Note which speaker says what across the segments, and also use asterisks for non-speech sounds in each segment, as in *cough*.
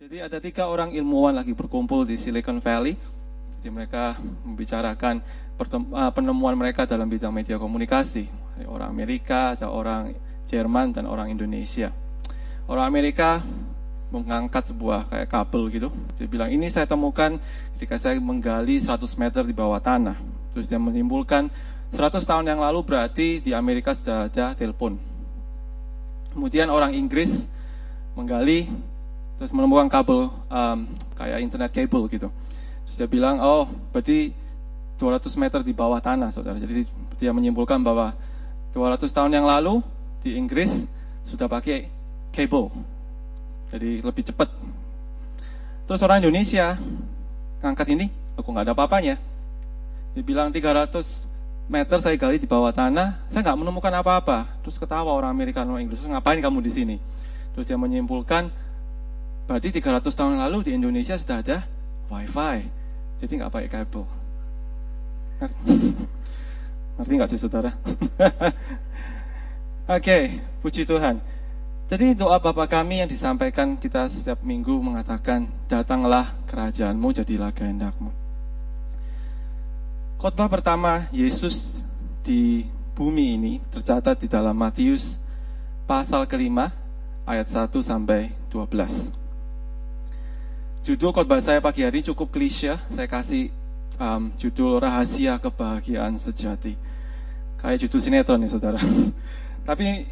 Speaker 1: Jadi ada tiga orang ilmuwan lagi berkumpul di Silicon Valley. Jadi mereka membicarakan eh, penemuan mereka dalam bidang media komunikasi. Orang Amerika, ada orang Jerman, dan orang Indonesia. Orang Amerika mengangkat sebuah kayak kabel gitu. Dia bilang, ini saya temukan ketika saya menggali 100 meter di bawah tanah. Terus dia menyimpulkan 100 tahun yang lalu berarti di Amerika sudah ada telepon. Kemudian orang Inggris menggali terus menemukan kabel um, kayak internet kabel gitu. Terus dia bilang, oh berarti 200 meter di bawah tanah, saudara. Jadi dia menyimpulkan bahwa 200 tahun yang lalu di Inggris sudah pakai kabel. Jadi lebih cepat. Terus orang Indonesia ngangkat ini, aku nggak ada apa-apanya. Dia bilang 300 meter saya gali di bawah tanah, saya nggak menemukan apa-apa. Terus ketawa orang Amerika, orang Inggris, ngapain kamu di sini? Terus dia menyimpulkan, Berarti 300 tahun lalu di Indonesia sudah ada wifi. Jadi nggak pakai kabel. Ngerti nggak sih saudara? *laughs* Oke, okay, puji Tuhan. Jadi doa Bapak kami yang disampaikan kita setiap minggu mengatakan, datanglah kerajaanmu, jadilah kehendakmu. Khotbah pertama Yesus di bumi ini tercatat di dalam Matius pasal kelima ayat 1 sampai 12. Judul khotbah saya pagi hari cukup klise. Saya kasih um, judul rahasia kebahagiaan sejati. Kayak judul sinetron nih saudara. *laughs* Tapi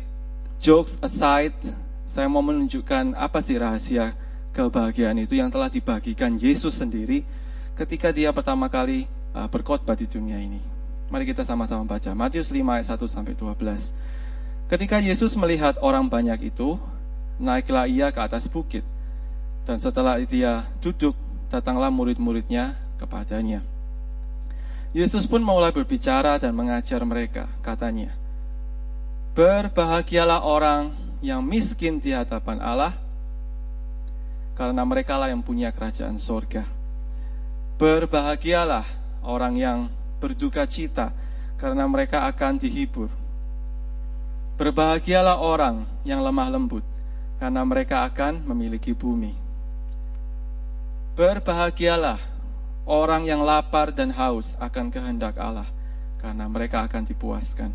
Speaker 1: jokes aside, saya mau menunjukkan apa sih rahasia kebahagiaan itu yang telah dibagikan Yesus sendiri ketika dia pertama kali uh, berkhotbah di dunia ini. Mari kita sama-sama baca Matius 5 ayat 1 sampai 12. Ketika Yesus melihat orang banyak itu, naiklah ia ke atas bukit dan setelah dia duduk, datanglah murid-muridnya kepadanya. Yesus pun mulai berbicara dan mengajar mereka, katanya, Berbahagialah orang yang miskin di hadapan Allah, karena mereka lah yang punya kerajaan sorga. Berbahagialah orang yang berduka cita, karena mereka akan dihibur. Berbahagialah orang yang lemah lembut, karena mereka akan memiliki bumi. Berbahagialah orang yang lapar dan haus akan kehendak Allah, karena mereka akan dipuaskan.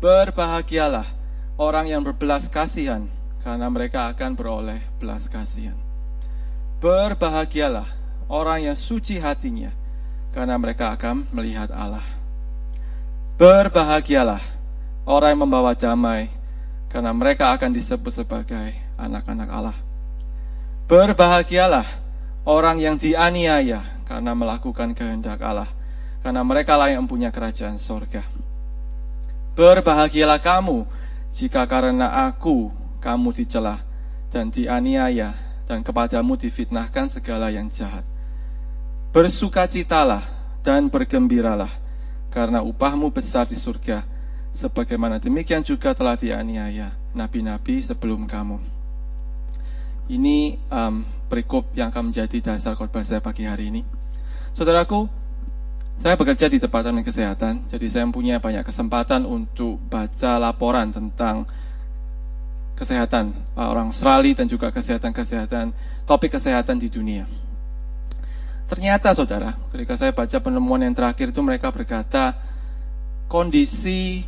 Speaker 1: Berbahagialah orang yang berbelas kasihan, karena mereka akan beroleh belas kasihan. Berbahagialah orang yang suci hatinya, karena mereka akan melihat Allah. Berbahagialah orang yang membawa damai, karena mereka akan disebut sebagai anak-anak Allah. Berbahagialah orang yang dianiaya karena melakukan kehendak Allah, karena mereka lah yang punya kerajaan sorga. Berbahagialah kamu jika karena aku kamu dicela dan dianiaya dan kepadamu difitnahkan segala yang jahat. Bersukacitalah dan bergembiralah karena upahmu besar di surga sebagaimana demikian juga telah dianiaya nabi-nabi sebelum kamu. Ini um, perikop yang akan menjadi dasar khotbah saya pagi hari ini. Saudaraku, saya bekerja di Departemen Kesehatan, jadi saya punya banyak kesempatan untuk baca laporan tentang kesehatan uh, orang Australia dan juga kesehatan-kesehatan, topik kesehatan di dunia. Ternyata saudara, ketika saya baca penemuan yang terakhir itu mereka berkata kondisi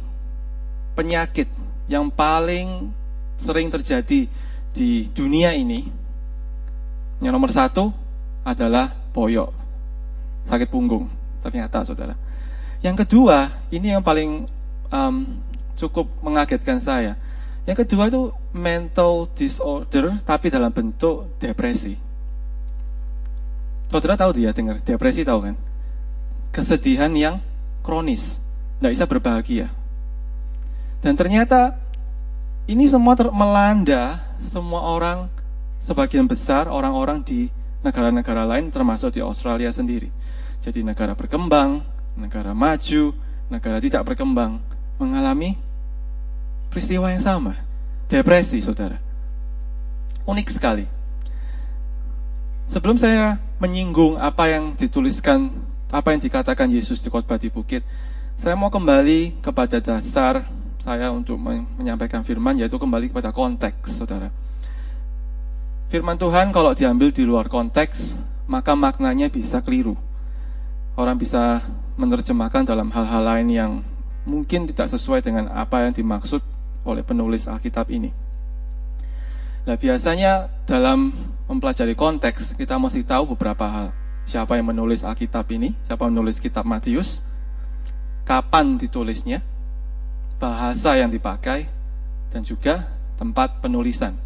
Speaker 1: penyakit yang paling sering terjadi di dunia ini, yang nomor satu adalah boyok, sakit punggung, ternyata saudara. Yang kedua, ini yang paling um, cukup mengagetkan saya. Yang kedua itu mental disorder, tapi dalam bentuk depresi. Saudara tahu dia dengar depresi tahu kan? Kesedihan yang kronis, tidak bisa berbahagia. Dan ternyata ini semua melanda semua orang, sebagian besar orang-orang di negara-negara lain termasuk di Australia sendiri. Jadi negara berkembang, negara maju, negara tidak berkembang mengalami peristiwa yang sama. Depresi, saudara. Unik sekali. Sebelum saya menyinggung apa yang dituliskan, apa yang dikatakan Yesus di khotbah di bukit, saya mau kembali kepada dasar saya untuk menyampaikan firman yaitu kembali kepada konteks, saudara. firman Tuhan kalau diambil di luar konteks, maka maknanya bisa keliru. Orang bisa menerjemahkan dalam hal-hal lain yang mungkin tidak sesuai dengan apa yang dimaksud oleh penulis Alkitab ini. Nah, biasanya dalam mempelajari konteks, kita mesti tahu beberapa hal. Siapa yang menulis Alkitab ini, siapa menulis kitab Matius, kapan ditulisnya, bahasa yang dipakai, dan juga tempat penulisan.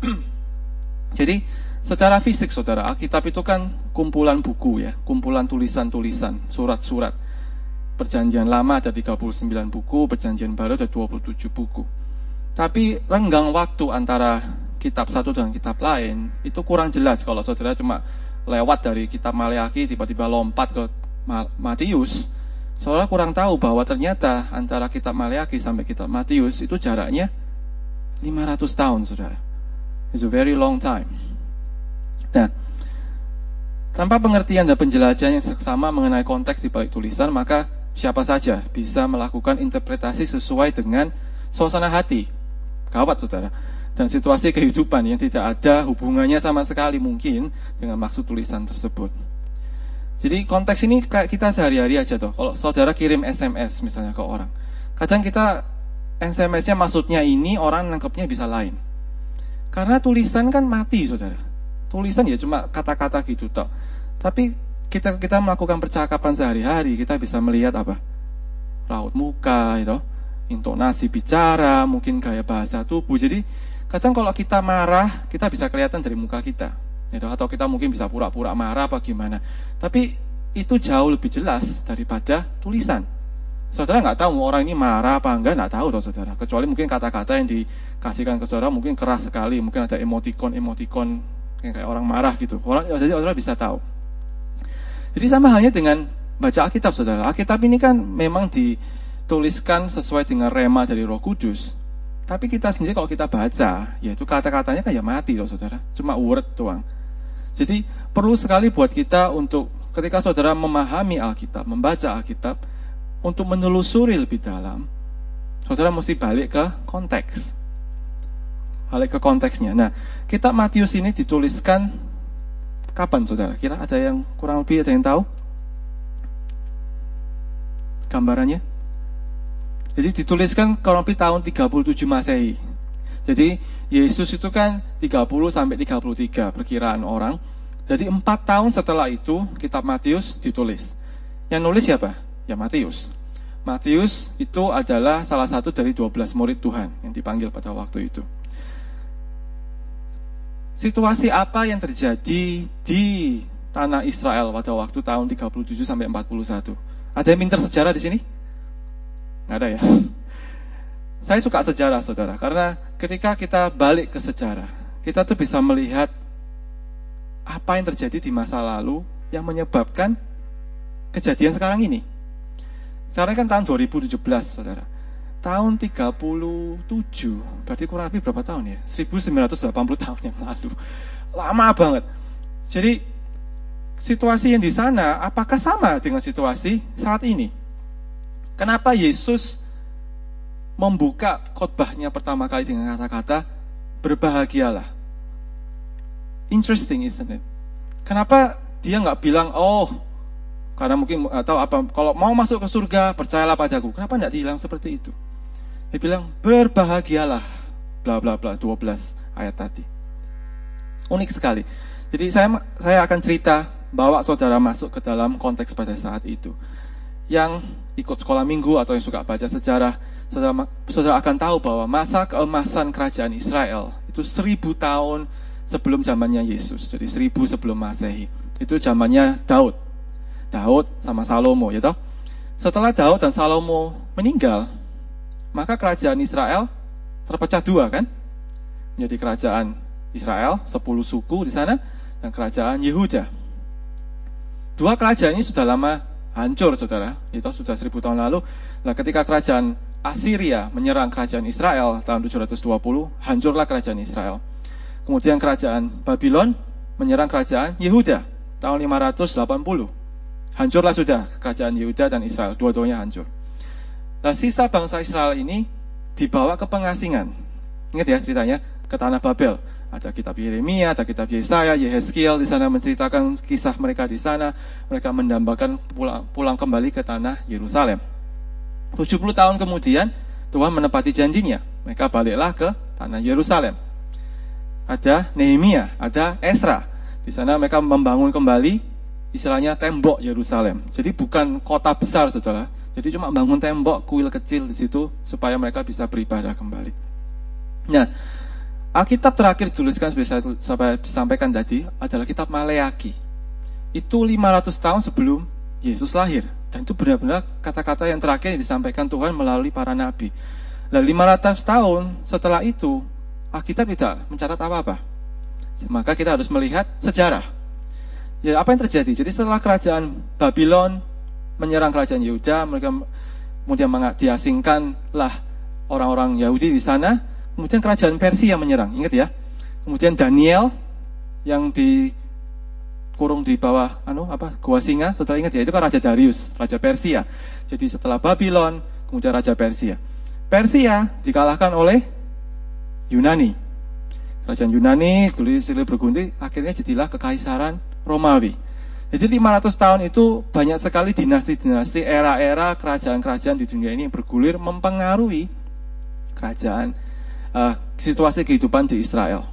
Speaker 1: *clears throat* Jadi, secara fisik saudara, Alkitab itu kan kumpulan buku ya, kumpulan tulisan-tulisan, surat-surat. Perjanjian lama ada 39 buku, perjanjian baru ada 27 buku. Tapi renggang waktu antara kitab satu dengan kitab lain itu kurang jelas kalau saudara cuma lewat dari kitab Maleaki tiba-tiba lompat ke Matius. Saudara kurang tahu bahwa ternyata antara kitab Maleaki sampai kitab Matius itu jaraknya 500 tahun, saudara. It's a very long time. Nah, tanpa pengertian dan penjelajahan yang seksama mengenai konteks di balik tulisan, maka siapa saja bisa melakukan interpretasi sesuai dengan suasana hati. Gawat, saudara. Dan situasi kehidupan yang tidak ada hubungannya sama sekali mungkin dengan maksud tulisan tersebut. Jadi konteks ini kayak kita sehari-hari aja tuh. Kalau saudara kirim SMS misalnya ke orang, kadang kita SMS-nya maksudnya ini, orang nangkepnya bisa lain. Karena tulisan kan mati, saudara. Tulisan ya cuma kata-kata gitu toh. Tapi kita kita melakukan percakapan sehari-hari, kita bisa melihat apa? Raut muka, itu, intonasi bicara, mungkin gaya bahasa tubuh. Jadi kadang kalau kita marah, kita bisa kelihatan dari muka kita. Itu, atau kita mungkin bisa pura-pura marah apa gimana. Tapi itu jauh lebih jelas daripada tulisan. Saudara nggak tahu orang ini marah apa enggak, nggak tahu saudara. Kecuali mungkin kata-kata yang dikasihkan ke saudara mungkin keras sekali, mungkin ada emotikon-emotikon yang kayak orang marah gitu. Orang, jadi saudara bisa tahu. Jadi sama halnya dengan baca Alkitab saudara. Alkitab ini kan memang dituliskan sesuai dengan rema dari Roh Kudus. Tapi kita sendiri kalau kita baca, yaitu kata-katanya kayak mati loh saudara. Cuma word doang. Jadi perlu sekali buat kita untuk ketika saudara memahami Alkitab, membaca Alkitab, untuk menelusuri lebih dalam, saudara mesti balik ke konteks. Balik ke konteksnya. Nah, kitab Matius ini dituliskan kapan, saudara? Kira ada yang kurang lebih ada yang tahu? Gambarannya? Jadi dituliskan kurang lebih tahun 37 Masehi. Jadi Yesus itu kan 30 sampai 33 perkiraan orang. Jadi empat tahun setelah itu kitab Matius ditulis. Yang nulis siapa? Ya Matius. Matius itu adalah salah satu dari 12 murid Tuhan yang dipanggil pada waktu itu. Situasi apa yang terjadi di tanah Israel pada waktu tahun 37 sampai 41? Ada yang pinter sejarah di sini? Nggak ada ya? *laughs* Saya suka sejarah, saudara, karena ketika kita balik ke sejarah, kita tuh bisa melihat apa yang terjadi di masa lalu yang menyebabkan kejadian sekarang ini. Sekarang kan tahun 2017, saudara. Tahun 37, berarti kurang lebih berapa tahun ya? 1980 tahun yang lalu. Lama banget. Jadi, situasi yang di sana, apakah sama dengan situasi saat ini? Kenapa Yesus membuka khotbahnya pertama kali dengan kata-kata berbahagialah? Interesting, isn't it? Kenapa dia nggak bilang, oh karena mungkin atau apa kalau mau masuk ke surga percayalah padaku. Kenapa tidak dihilang seperti itu? Dia bilang berbahagialah bla bla bla 12 ayat tadi. Unik sekali. Jadi saya saya akan cerita bawa saudara masuk ke dalam konteks pada saat itu. Yang ikut sekolah minggu atau yang suka baca sejarah, saudara, saudara akan tahu bahwa masa keemasan kerajaan Israel itu seribu tahun sebelum zamannya Yesus. Jadi seribu sebelum Masehi. Itu zamannya Daud. Daud sama Salomo ya toh. Setelah Daud dan Salomo meninggal, maka kerajaan Israel terpecah dua kan? Menjadi kerajaan Israel, sepuluh suku di sana, dan kerajaan Yehuda. Dua kerajaan ini sudah lama hancur, saudara. Itu sudah seribu tahun lalu. Nah, ketika kerajaan Assyria menyerang kerajaan Israel tahun 720, hancurlah kerajaan Israel. Kemudian kerajaan Babylon menyerang kerajaan Yehuda tahun 580. Hancurlah sudah kerajaan Yehuda dan Israel, dua-duanya hancur. Nah, sisa bangsa Israel ini dibawa ke pengasingan. Ingat ya ceritanya, ke tanah Babel. Ada kitab Yeremia, ada kitab Yesaya, Yehezkiel di sana menceritakan kisah mereka di sana. Mereka mendambakan pulang, pulang kembali ke tanah Yerusalem. 70 tahun kemudian Tuhan menepati janjinya. Mereka baliklah ke tanah Yerusalem. Ada Nehemia, ada Esra. Di sana mereka membangun kembali istilahnya tembok Yerusalem. Jadi bukan kota besar, saudara. Jadi cuma bangun tembok, kuil kecil di situ supaya mereka bisa beribadah kembali. Nah, Alkitab terakhir dituliskan seperti saya sampaikan tadi adalah kitab Maleaki. Itu 500 tahun sebelum Yesus lahir. Dan itu benar-benar kata-kata yang terakhir yang disampaikan Tuhan melalui para nabi. Dan 500 tahun setelah itu, Alkitab tidak mencatat apa-apa. Maka kita harus melihat sejarah. Ya, apa yang terjadi? Jadi setelah kerajaan Babylon menyerang kerajaan Yehuda, mereka kemudian diasingkanlah orang-orang Yahudi di sana, kemudian kerajaan Persia menyerang. Ingat ya. Kemudian Daniel yang dikurung di bawah anu apa gua singa, setelah ingat ya itu kan raja Darius, raja Persia. Jadi setelah Babylon, kemudian raja Persia. Persia dikalahkan oleh Yunani. Kerajaan Yunani, kulit silih bergunting, akhirnya jadilah kekaisaran Romawi. Jadi 500 tahun itu banyak sekali dinasti-dinasti, era-era kerajaan-kerajaan di dunia ini yang bergulir mempengaruhi kerajaan uh, situasi kehidupan di Israel.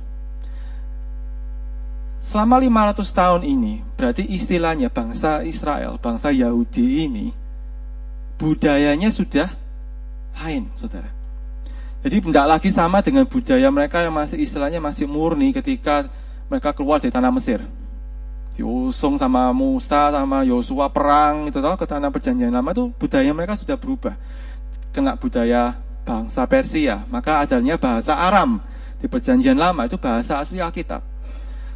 Speaker 1: Selama 500 tahun ini, berarti istilahnya bangsa Israel, bangsa Yahudi ini, budayanya sudah lain, saudara. Jadi tidak lagi sama dengan budaya mereka yang masih istilahnya masih murni ketika mereka keluar dari tanah Mesir diusung sama Musa sama Yosua perang itu toh ke tanah perjanjian lama itu budaya mereka sudah berubah kena budaya bangsa Persia. Maka adanya bahasa Aram. Di perjanjian lama itu bahasa asli Alkitab.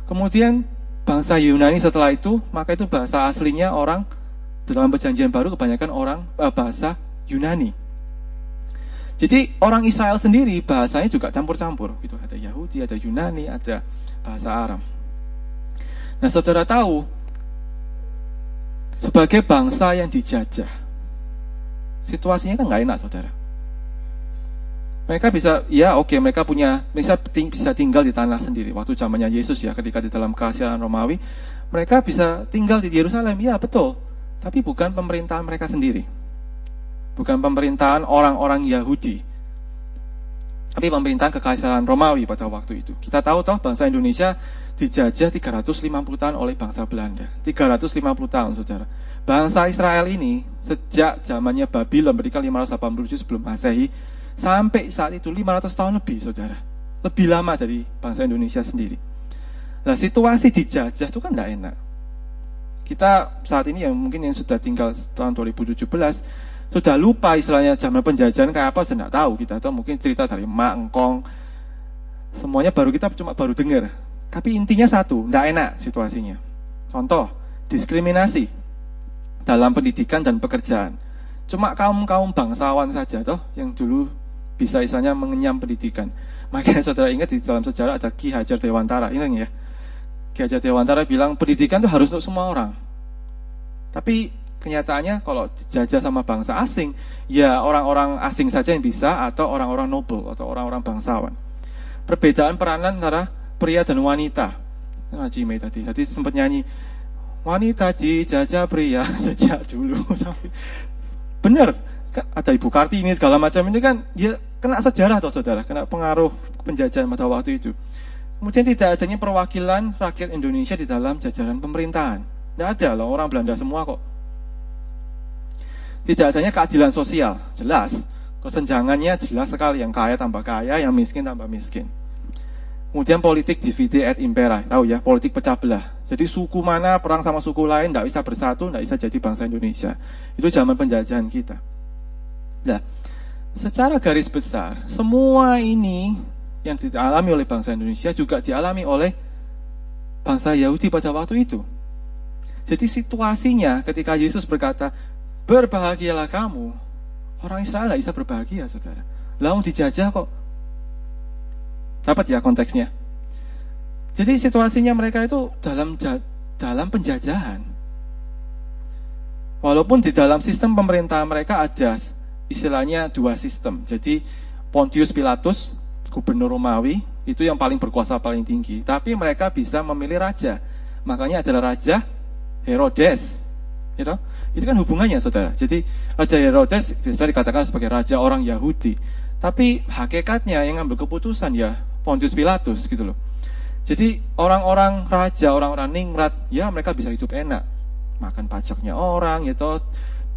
Speaker 1: Kemudian bangsa Yunani setelah itu maka itu bahasa aslinya orang dalam perjanjian baru kebanyakan orang eh, bahasa Yunani. Jadi orang Israel sendiri bahasanya juga campur-campur. Gitu. Ada Yahudi ada Yunani ada bahasa Aram. Nah, saudara tahu, sebagai bangsa yang dijajah, situasinya kan nggak enak, saudara. Mereka bisa, ya oke, okay, mereka punya, bisa, bisa tinggal di tanah sendiri. Waktu zamannya Yesus ya, ketika di dalam kehasilan Romawi, mereka bisa tinggal di Yerusalem, ya betul. Tapi bukan pemerintahan mereka sendiri. Bukan pemerintahan orang-orang Yahudi tapi pemerintahan kekaisaran Romawi pada waktu itu. Kita tahu toh bangsa Indonesia dijajah 350 tahun oleh bangsa Belanda. 350 tahun, Saudara. Bangsa Israel ini sejak zamannya Babylon berikan 587 sebelum Masehi sampai saat itu 500 tahun lebih, Saudara. Lebih lama dari bangsa Indonesia sendiri. Nah, situasi dijajah itu kan tidak enak. Kita saat ini yang mungkin yang sudah tinggal tahun 2017 sudah lupa istilahnya zaman penjajahan kayak apa saya tidak tahu kita atau mungkin cerita dari mak engkong semuanya baru kita cuma baru dengar tapi intinya satu tidak enak situasinya contoh diskriminasi dalam pendidikan dan pekerjaan cuma kaum kaum bangsawan saja toh yang dulu bisa istilahnya mengenyam pendidikan makanya saudara ingat di dalam sejarah ada Ki Hajar Dewantara ini ya Ki Hajar Dewantara bilang pendidikan itu harus untuk semua orang tapi kenyataannya kalau dijajah sama bangsa asing, ya orang-orang asing saja yang bisa atau orang-orang noble atau orang-orang bangsawan. Perbedaan peranan antara pria dan wanita. Ngaji Mei tadi, tadi sempat nyanyi wanita dijajah pria *laughs* sejak dulu *laughs* sampai benar ada Ibu Kartini segala macam ini kan dia kena sejarah atau saudara, kena pengaruh penjajahan pada waktu itu. Kemudian tidak adanya perwakilan rakyat Indonesia di dalam jajaran pemerintahan. Tidak ada loh orang Belanda semua kok tidak adanya keadilan sosial, jelas. Kesenjangannya jelas sekali, yang kaya tambah kaya, yang miskin tambah miskin. Kemudian politik divide et impera, tahu ya, politik pecah belah. Jadi suku mana perang sama suku lain tidak bisa bersatu, tidak bisa jadi bangsa Indonesia. Itu zaman penjajahan kita. Nah, secara garis besar, semua ini yang dialami oleh bangsa Indonesia juga dialami oleh bangsa Yahudi pada waktu itu. Jadi situasinya ketika Yesus berkata, Berbahagialah kamu. Orang Israel tidak bisa berbahagia, saudara. Lalu dijajah kok. Dapat ya konteksnya. Jadi situasinya mereka itu dalam dalam penjajahan. Walaupun di dalam sistem pemerintahan mereka ada istilahnya dua sistem. Jadi Pontius Pilatus, gubernur Romawi, itu yang paling berkuasa paling tinggi. Tapi mereka bisa memilih raja. Makanya adalah raja Herodes. Gitu? Itu kan hubungannya saudara. Jadi Raja Herodes bisa dikatakan sebagai raja orang Yahudi. Tapi hakikatnya yang ngambil keputusan ya Pontius Pilatus gitu loh. Jadi orang-orang raja, orang-orang ningrat, ya mereka bisa hidup enak. Makan pajaknya orang, gitu,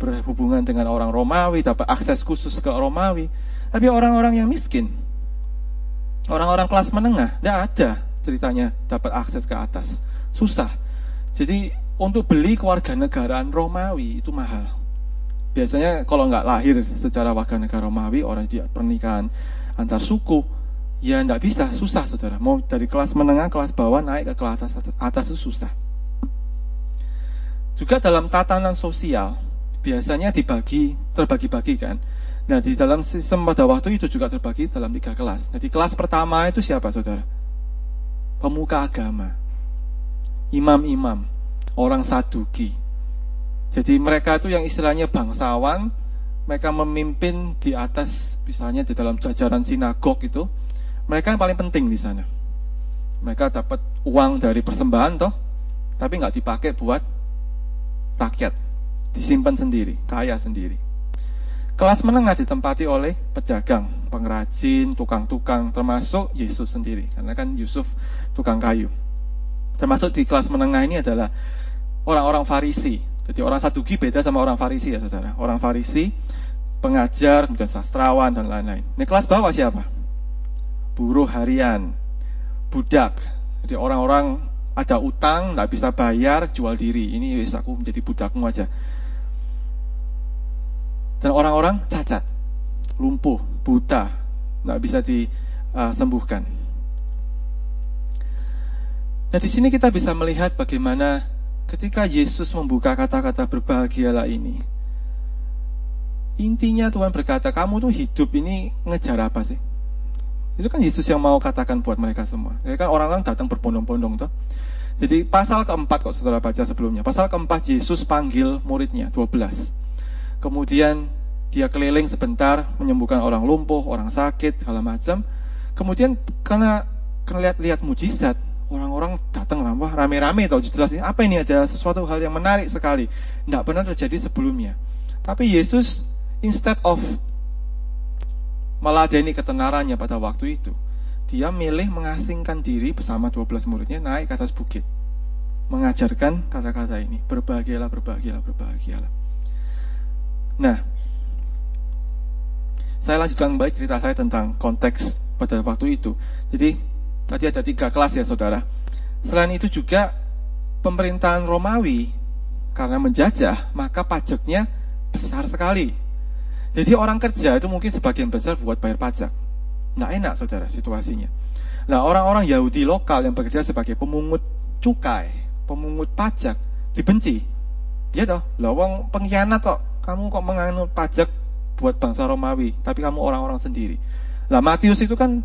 Speaker 1: berhubungan dengan orang Romawi, dapat akses khusus ke Romawi. Tapi orang-orang yang miskin, orang-orang kelas menengah, tidak ada ceritanya dapat akses ke atas. Susah. Jadi untuk beli keluarga negaraan Romawi itu mahal. Biasanya kalau nggak lahir secara warga negara Romawi, orang dia pernikahan antar suku, ya tidak bisa, susah saudara. Mau dari kelas menengah, kelas bawah naik ke kelas atas, atas itu susah. Juga dalam tatanan sosial, biasanya dibagi, terbagi-bagi kan. Nah di dalam sistem pada waktu itu juga terbagi dalam tiga kelas. Jadi kelas pertama itu siapa saudara? Pemuka agama, imam-imam, orang saduki. Jadi mereka itu yang istilahnya bangsawan, mereka memimpin di atas, misalnya di dalam jajaran sinagog itu, mereka yang paling penting di sana. Mereka dapat uang dari persembahan toh, tapi nggak dipakai buat rakyat, disimpan sendiri, kaya sendiri. Kelas menengah ditempati oleh pedagang, pengrajin, tukang-tukang, termasuk Yesus sendiri, karena kan Yusuf tukang kayu. Termasuk di kelas menengah ini adalah orang-orang Farisi. Jadi orang Saduki beda sama orang Farisi ya saudara. Orang Farisi, pengajar, kemudian sastrawan dan lain-lain. Ini kelas bawah siapa? buruh harian, budak. Jadi orang-orang ada utang, nggak bisa bayar, jual diri. Ini wis aku menjadi budakmu aja. Dan orang-orang cacat, lumpuh, buta, nggak bisa disembuhkan. Nah di sini kita bisa melihat bagaimana ketika Yesus membuka kata-kata berbahagialah ini, intinya Tuhan berkata, kamu tuh hidup ini ngejar apa sih? Itu kan Yesus yang mau katakan buat mereka semua. Ya kan orang-orang datang berbondong-bondong tuh. Jadi pasal keempat kok saudara baca sebelumnya. Pasal keempat Yesus panggil muridnya 12. Kemudian dia keliling sebentar menyembuhkan orang lumpuh, orang sakit, segala macam. Kemudian karena karena lihat-lihat mujizat, orang-orang datang wah rame-rame tahu jelas ini apa ini ada sesuatu hal yang menarik sekali. Tidak pernah terjadi sebelumnya. Tapi Yesus instead of meladeni ketenarannya pada waktu itu, dia milih mengasingkan diri bersama 12 muridnya naik ke atas bukit. Mengajarkan kata-kata ini, berbahagialah, berbahagialah, berbahagialah. Nah, saya lanjutkan kembali cerita saya tentang konteks pada waktu itu. Jadi, tadi ada tiga kelas ya saudara. Selain itu juga, pemerintahan Romawi, karena menjajah, maka pajaknya besar sekali jadi orang kerja itu mungkin sebagian besar buat bayar pajak. Nggak enak saudara situasinya. Nah orang-orang Yahudi lokal yang bekerja sebagai pemungut cukai, pemungut pajak, dibenci. Ya toh, lawang pengkhianat kok. Kamu kok menganut pajak buat bangsa Romawi, tapi kamu orang-orang sendiri. Lah Matius itu kan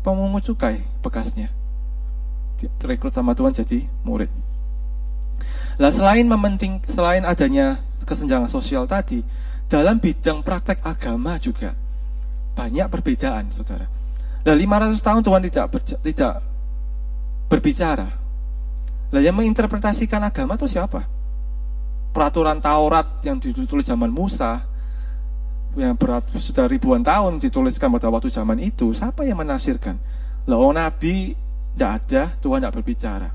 Speaker 1: pemungut cukai bekasnya. Rekrut sama Tuhan jadi murid. Lah selain mementing, selain adanya kesenjangan sosial tadi, dalam bidang praktek agama juga banyak perbedaan, saudara. Nah, 500 tahun Tuhan tidak berja, tidak berbicara. Nah, yang menginterpretasikan agama itu siapa? Peraturan Taurat yang ditulis zaman Musa, yang berat sudah ribuan tahun dituliskan pada waktu zaman itu, siapa yang menafsirkan? Oh, Nabi tidak ada, Tuhan tidak berbicara.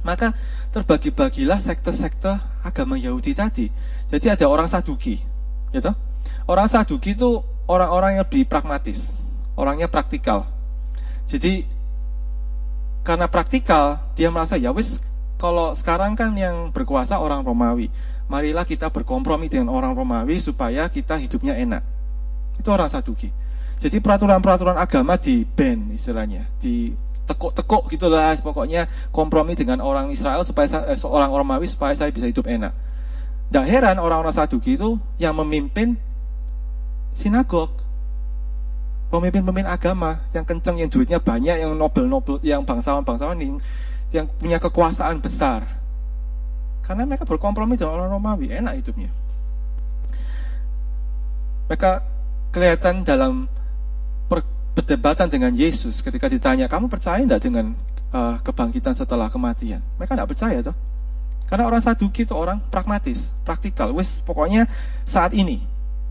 Speaker 1: Maka terbagi-bagilah sekte-sekte agama Yahudi tadi. Jadi ada orang Saduki, gitu. Orang Saduki itu orang-orang yang lebih pragmatis, orangnya praktikal. Jadi karena praktikal, dia merasa ya wis kalau sekarang kan yang berkuasa orang Romawi, marilah kita berkompromi dengan orang Romawi supaya kita hidupnya enak. Itu orang Saduki. Jadi peraturan-peraturan agama di ban istilahnya, di tekuk-tekuk gitulah pokoknya kompromi dengan orang Israel supaya eh, orang Romawi supaya saya bisa hidup enak. Tidak heran orang-orang Saduki itu yang memimpin sinagog. Pemimpin-pemimpin agama yang kenceng, yang duitnya banyak, yang nobel-nobel, yang bangsawan-bangsawan yang, yang punya kekuasaan besar. Karena mereka berkompromi dengan orang Romawi, enak hidupnya. Mereka kelihatan dalam per, berdebatan dengan Yesus ketika ditanya, kamu percaya tidak dengan uh, kebangkitan setelah kematian? Mereka tidak percaya toh. Karena orang Saduki itu orang pragmatis, praktikal. Wes pokoknya saat ini,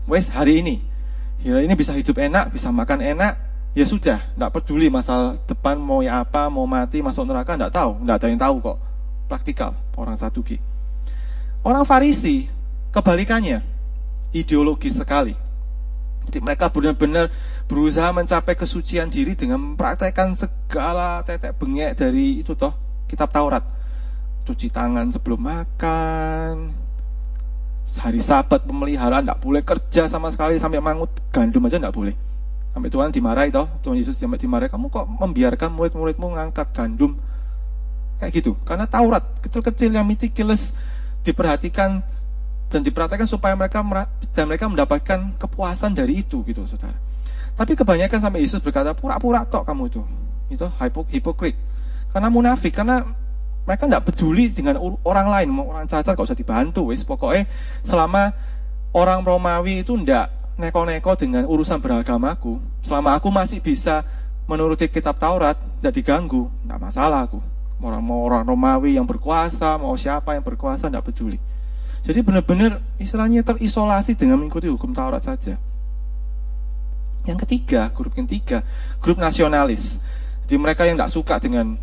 Speaker 1: wes hari ini. Hari ini bisa hidup enak, bisa makan enak, ya sudah, tidak peduli masalah depan mau ya apa, mau mati, masuk neraka, tidak tahu, tidak ada yang tahu kok. Praktikal orang Saduki. Orang Farisi kebalikannya, ideologis sekali. Jadi mereka benar-benar berusaha mencapai kesucian diri dengan mempraktekkan segala tetek bengek dari itu toh kitab Taurat. Cuci tangan sebelum makan, hari sabat pemeliharaan tidak boleh kerja sama sekali sampai mangut gandum aja tidak boleh. Sampai Tuhan dimarahi toh, Tuhan Yesus dimarahi, kamu kok membiarkan murid-muridmu mengangkat gandum kayak gitu. Karena Taurat kecil-kecil yang meticulous diperhatikan dan dipraktekkan supaya mereka dan mereka mendapatkan kepuasan dari itu gitu saudara. Tapi kebanyakan sampai Yesus berkata pura-pura tok kamu itu, itu hipokrit. Karena munafik, karena mereka tidak peduli dengan orang lain, orang cacat gak usah dibantu, wis pokoknya selama orang Romawi itu tidak neko-neko dengan urusan beragamaku, selama aku masih bisa menuruti kitab Taurat, tidak diganggu, tidak masalah aku. Orang mau orang Romawi yang berkuasa, mau siapa yang berkuasa, tidak peduli. Jadi benar-benar istilahnya terisolasi dengan mengikuti hukum Taurat saja. Yang ketiga, grup ketiga, grup nasionalis. Jadi mereka yang tidak suka dengan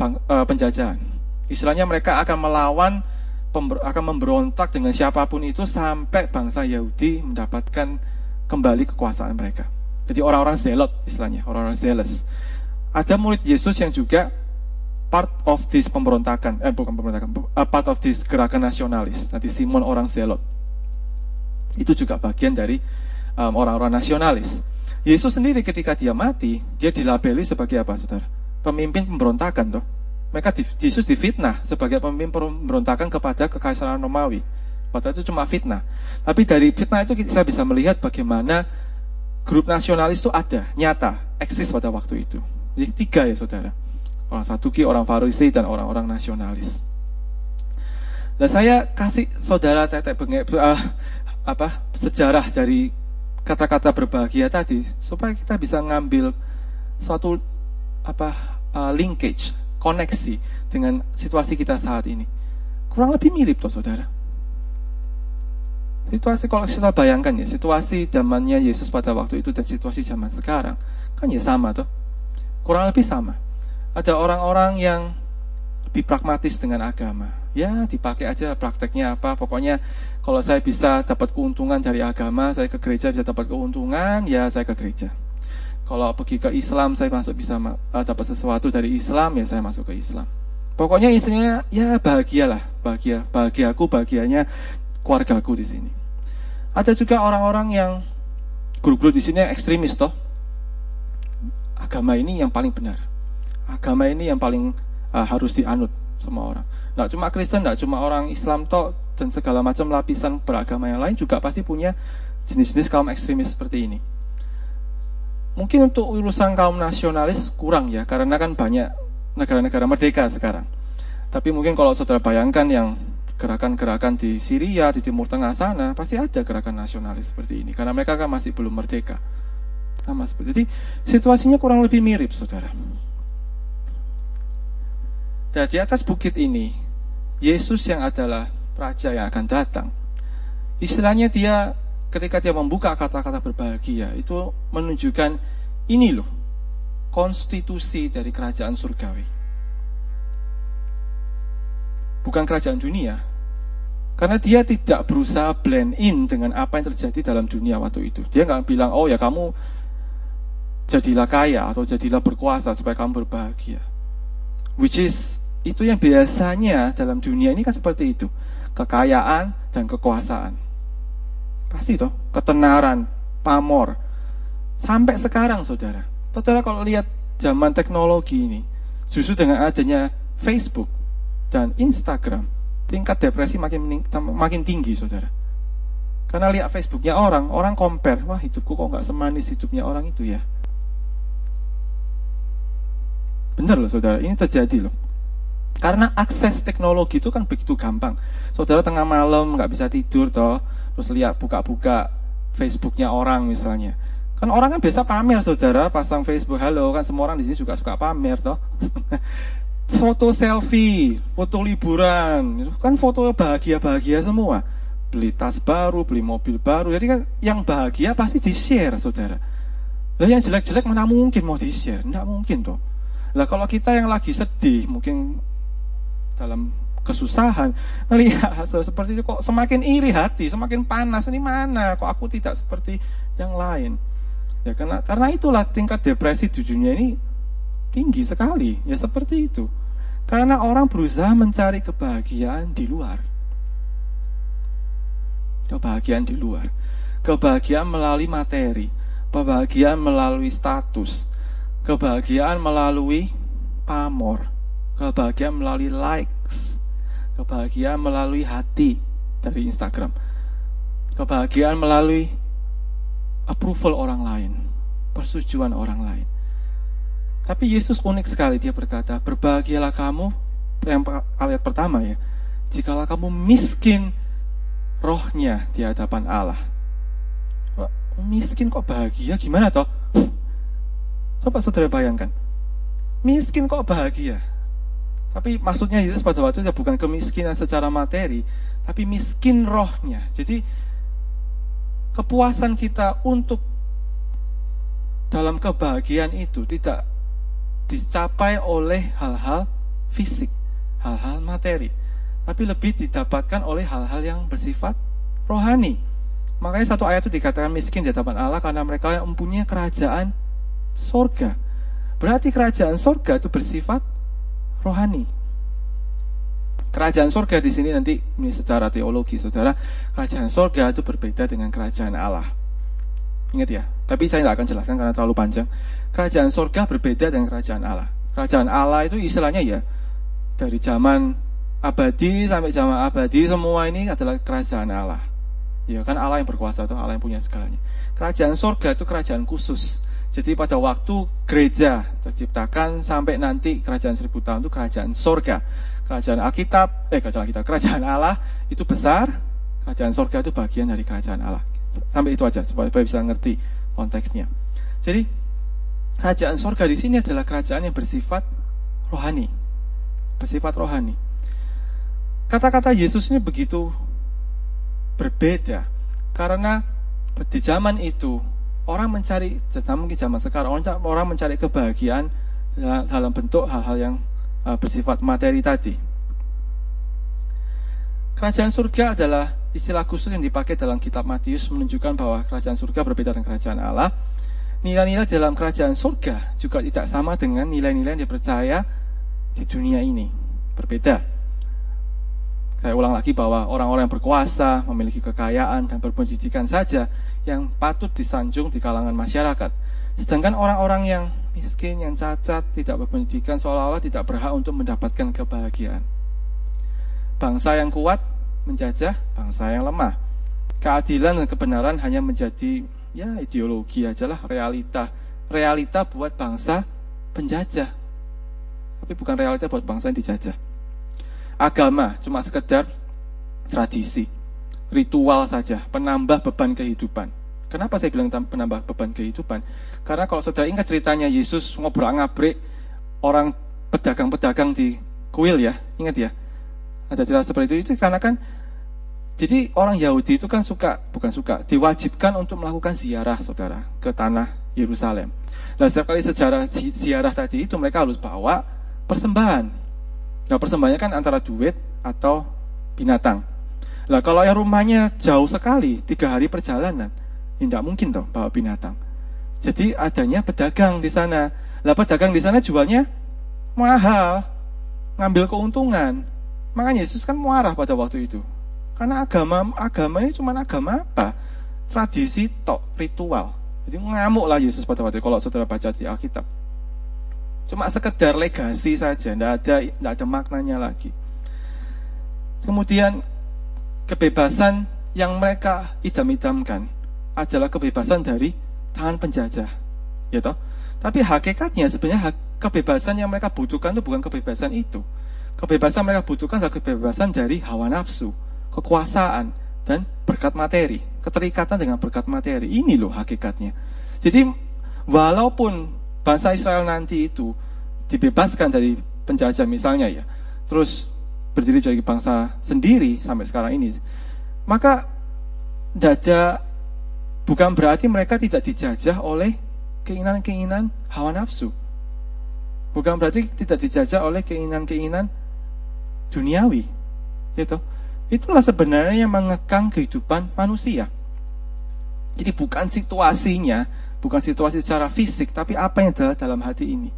Speaker 1: uh, penjajahan. Istilahnya mereka akan melawan, akan memberontak dengan siapa pun itu sampai bangsa Yahudi mendapatkan kembali kekuasaan mereka. Jadi orang-orang zelot istilahnya, orang-orang zealous. Ada murid Yesus yang juga part of this pemberontakan, eh bukan pemberontakan, uh, part of this gerakan nasionalis. Nanti Simon orang Zelot. Itu juga bagian dari um, orang-orang nasionalis. Yesus sendiri ketika dia mati, dia dilabeli sebagai apa, saudara? Pemimpin pemberontakan, toh. Mereka di, Yesus difitnah sebagai pemimpin pemberontakan kepada kekaisaran Romawi. Padahal itu cuma fitnah. Tapi dari fitnah itu kita bisa melihat bagaimana grup nasionalis itu ada, nyata, eksis pada waktu itu. Jadi tiga ya saudara orang Saduki, orang Farisi, dan orang-orang nasionalis. Dan saya kasih saudara tetek bengek uh, apa sejarah dari kata-kata berbahagia tadi supaya kita bisa ngambil suatu apa uh, linkage, koneksi dengan situasi kita saat ini. Kurang lebih mirip toh saudara. Situasi kalau kita bayangkan ya, situasi zamannya Yesus pada waktu itu dan situasi zaman sekarang kan ya sama toh. Kurang lebih sama ada orang-orang yang lebih pragmatis dengan agama. Ya, dipakai aja prakteknya apa. Pokoknya kalau saya bisa dapat keuntungan dari agama, saya ke gereja bisa dapat keuntungan, ya saya ke gereja. Kalau pergi ke Islam, saya masuk bisa uh, dapat sesuatu dari Islam, ya saya masuk ke Islam. Pokoknya isinya ya bahagialah, bahagia, bahagiaku, bahagianya keluargaku di sini. Ada juga orang-orang yang guru-guru di sini ekstremis toh. Agama ini yang paling benar agama ini yang paling uh, harus dianut semua orang. Tidak cuma Kristen, tidak cuma orang Islam toh dan segala macam lapisan beragama yang lain juga pasti punya jenis-jenis kaum ekstremis seperti ini. Mungkin untuk urusan kaum nasionalis kurang ya, karena kan banyak negara-negara merdeka sekarang. Tapi mungkin kalau saudara bayangkan yang gerakan-gerakan di Syria, di Timur Tengah sana, pasti ada gerakan nasionalis seperti ini. Karena mereka kan masih belum merdeka. Sama seperti Jadi situasinya kurang lebih mirip, saudara. Dan di atas bukit ini, Yesus yang adalah raja yang akan datang. Istilahnya dia ketika dia membuka kata-kata berbahagia itu menunjukkan ini loh konstitusi dari kerajaan surgawi. Bukan kerajaan dunia. Karena dia tidak berusaha blend in dengan apa yang terjadi dalam dunia waktu itu. Dia nggak bilang, oh ya kamu jadilah kaya atau jadilah berkuasa supaya kamu berbahagia. Which is itu yang biasanya dalam dunia ini kan seperti itu. Kekayaan dan kekuasaan. Pasti toh, ketenaran, pamor. Sampai sekarang saudara. Saudara kalau lihat zaman teknologi ini, justru dengan adanya Facebook dan Instagram, tingkat depresi makin makin tinggi saudara. Karena lihat Facebooknya orang, orang compare, wah hidupku kok nggak semanis hidupnya orang itu ya. Bener loh saudara, ini terjadi loh. Karena akses teknologi itu kan begitu gampang. Saudara tengah malam nggak bisa tidur toh, terus lihat buka-buka Facebooknya orang misalnya. Kan orang kan biasa pamer saudara, pasang Facebook, halo kan semua orang di sini juga suka pamer toh. *laughs* foto selfie, foto liburan, kan foto bahagia-bahagia semua. Beli tas baru, beli mobil baru. Jadi kan yang bahagia pasti di-share, saudara. Lah yang jelek-jelek mana mungkin mau di-share? Tidak mungkin toh. Lah kalau kita yang lagi sedih, mungkin dalam kesusahan, melihat seperti itu kok semakin iri hati, semakin panas. Ini mana? Kok aku tidak seperti yang lain? Ya karena karena itulah tingkat depresi di ini tinggi sekali. Ya seperti itu. Karena orang berusaha mencari kebahagiaan di luar. Kebahagiaan di luar. Kebahagiaan melalui materi. Kebahagiaan melalui status. Kebahagiaan melalui pamor. Kebahagiaan melalui likes. Kebahagiaan melalui hati dari Instagram. Kebahagiaan melalui approval orang lain. Persetujuan orang lain. Tapi Yesus unik sekali dia berkata, berbahagialah kamu yang ayat pertama ya. Jikalau kamu miskin rohnya di hadapan Allah. Miskin kok bahagia gimana toh? Coba saudara bayangkan. Miskin kok bahagia? Tapi maksudnya Yesus pada waktu itu bukan kemiskinan secara materi, tapi miskin rohnya. Jadi kepuasan kita untuk dalam kebahagiaan itu tidak dicapai oleh hal-hal fisik, hal-hal materi, tapi lebih didapatkan oleh hal-hal yang bersifat rohani. Makanya satu ayat itu dikatakan miskin di hadapan Allah karena mereka yang mempunyai kerajaan sorga. Berarti kerajaan sorga itu bersifat rohani. Kerajaan sorga di sini nanti ini secara teologi, saudara. Kerajaan sorga itu berbeda dengan kerajaan Allah. Ingat ya, tapi saya tidak akan jelaskan karena terlalu panjang. Kerajaan sorga berbeda dengan kerajaan Allah. Kerajaan Allah itu istilahnya ya dari zaman abadi sampai zaman abadi semua ini adalah kerajaan Allah. Ya kan Allah yang berkuasa itu Allah yang punya segalanya. Kerajaan sorga itu kerajaan khusus. Jadi pada waktu gereja terciptakan sampai nanti kerajaan seribu tahun itu kerajaan sorga. Kerajaan Alkitab, eh kerajaan Alkitab, kerajaan Allah itu besar, kerajaan sorga itu bagian dari kerajaan Allah. Sampai itu aja supaya bisa ngerti konteksnya. Jadi kerajaan sorga di sini adalah kerajaan yang bersifat rohani, bersifat rohani. Kata-kata Yesus ini begitu berbeda karena di zaman itu orang mencari, mungkin zaman sekarang orang mencari kebahagiaan dalam bentuk hal-hal yang uh, bersifat materi tadi. Kerajaan surga adalah istilah khusus yang dipakai dalam kitab Matius menunjukkan bahwa kerajaan surga berbeda dengan kerajaan Allah. Nilai-nilai dalam kerajaan surga juga tidak sama dengan nilai-nilai yang dipercaya di dunia ini. Berbeda. Saya ulang lagi bahwa orang-orang yang berkuasa, memiliki kekayaan, dan berpendidikan saja yang patut disanjung di kalangan masyarakat. Sedangkan orang-orang yang miskin, yang cacat, tidak berpendidikan, seolah-olah tidak berhak untuk mendapatkan kebahagiaan. Bangsa yang kuat menjajah bangsa yang lemah. Keadilan dan kebenaran hanya menjadi ya ideologi aja lah, realita. Realita buat bangsa penjajah. Tapi bukan realita buat bangsa yang dijajah. Agama cuma sekedar tradisi, ritual saja, penambah beban kehidupan. Kenapa saya bilang penambah beban kehidupan? Karena kalau saudara ingat ceritanya Yesus ngobrol ngabrik orang pedagang-pedagang di kuil ya, ingat ya? ada cerita seperti itu itu karena kan jadi orang Yahudi itu kan suka bukan suka diwajibkan untuk melakukan ziarah saudara ke tanah Yerusalem. Nah setiap kali sejarah ziarah tadi itu mereka harus bawa persembahan. Nah persembahannya kan antara duit atau binatang. Nah kalau yang rumahnya jauh sekali tiga hari perjalanan, tidak ya mungkin dong bawa binatang. Jadi adanya pedagang di sana. Lah pedagang di sana jualnya mahal, ngambil keuntungan. Makanya Yesus kan marah pada waktu itu. Karena agama agama ini cuma agama apa? Tradisi tok, ritual. Jadi ngamuk lah Yesus pada waktu itu kalau saudara baca di Alkitab. Cuma sekedar legasi saja, tidak ada tidak ada maknanya lagi. Kemudian kebebasan yang mereka idam-idamkan adalah kebebasan dari tangan penjajah, toh. Tapi hakikatnya sebenarnya kebebasan yang mereka butuhkan itu bukan kebebasan itu. Kebebasan mereka butuhkan adalah kebebasan dari hawa nafsu, kekuasaan, dan berkat materi. Keterikatan dengan berkat materi. Ini loh hakikatnya. Jadi walaupun bangsa Israel nanti itu dibebaskan dari penjajah misalnya ya, terus berdiri jadi bangsa sendiri sampai sekarang ini, maka dada bukan berarti mereka tidak dijajah oleh keinginan-keinginan hawa nafsu. Bukan berarti tidak dijajah oleh keinginan-keinginan duniawi. Gitu. Itulah sebenarnya yang mengekang kehidupan manusia. Jadi bukan situasinya, bukan situasi secara fisik, tapi apa yang ada dalam hati ini.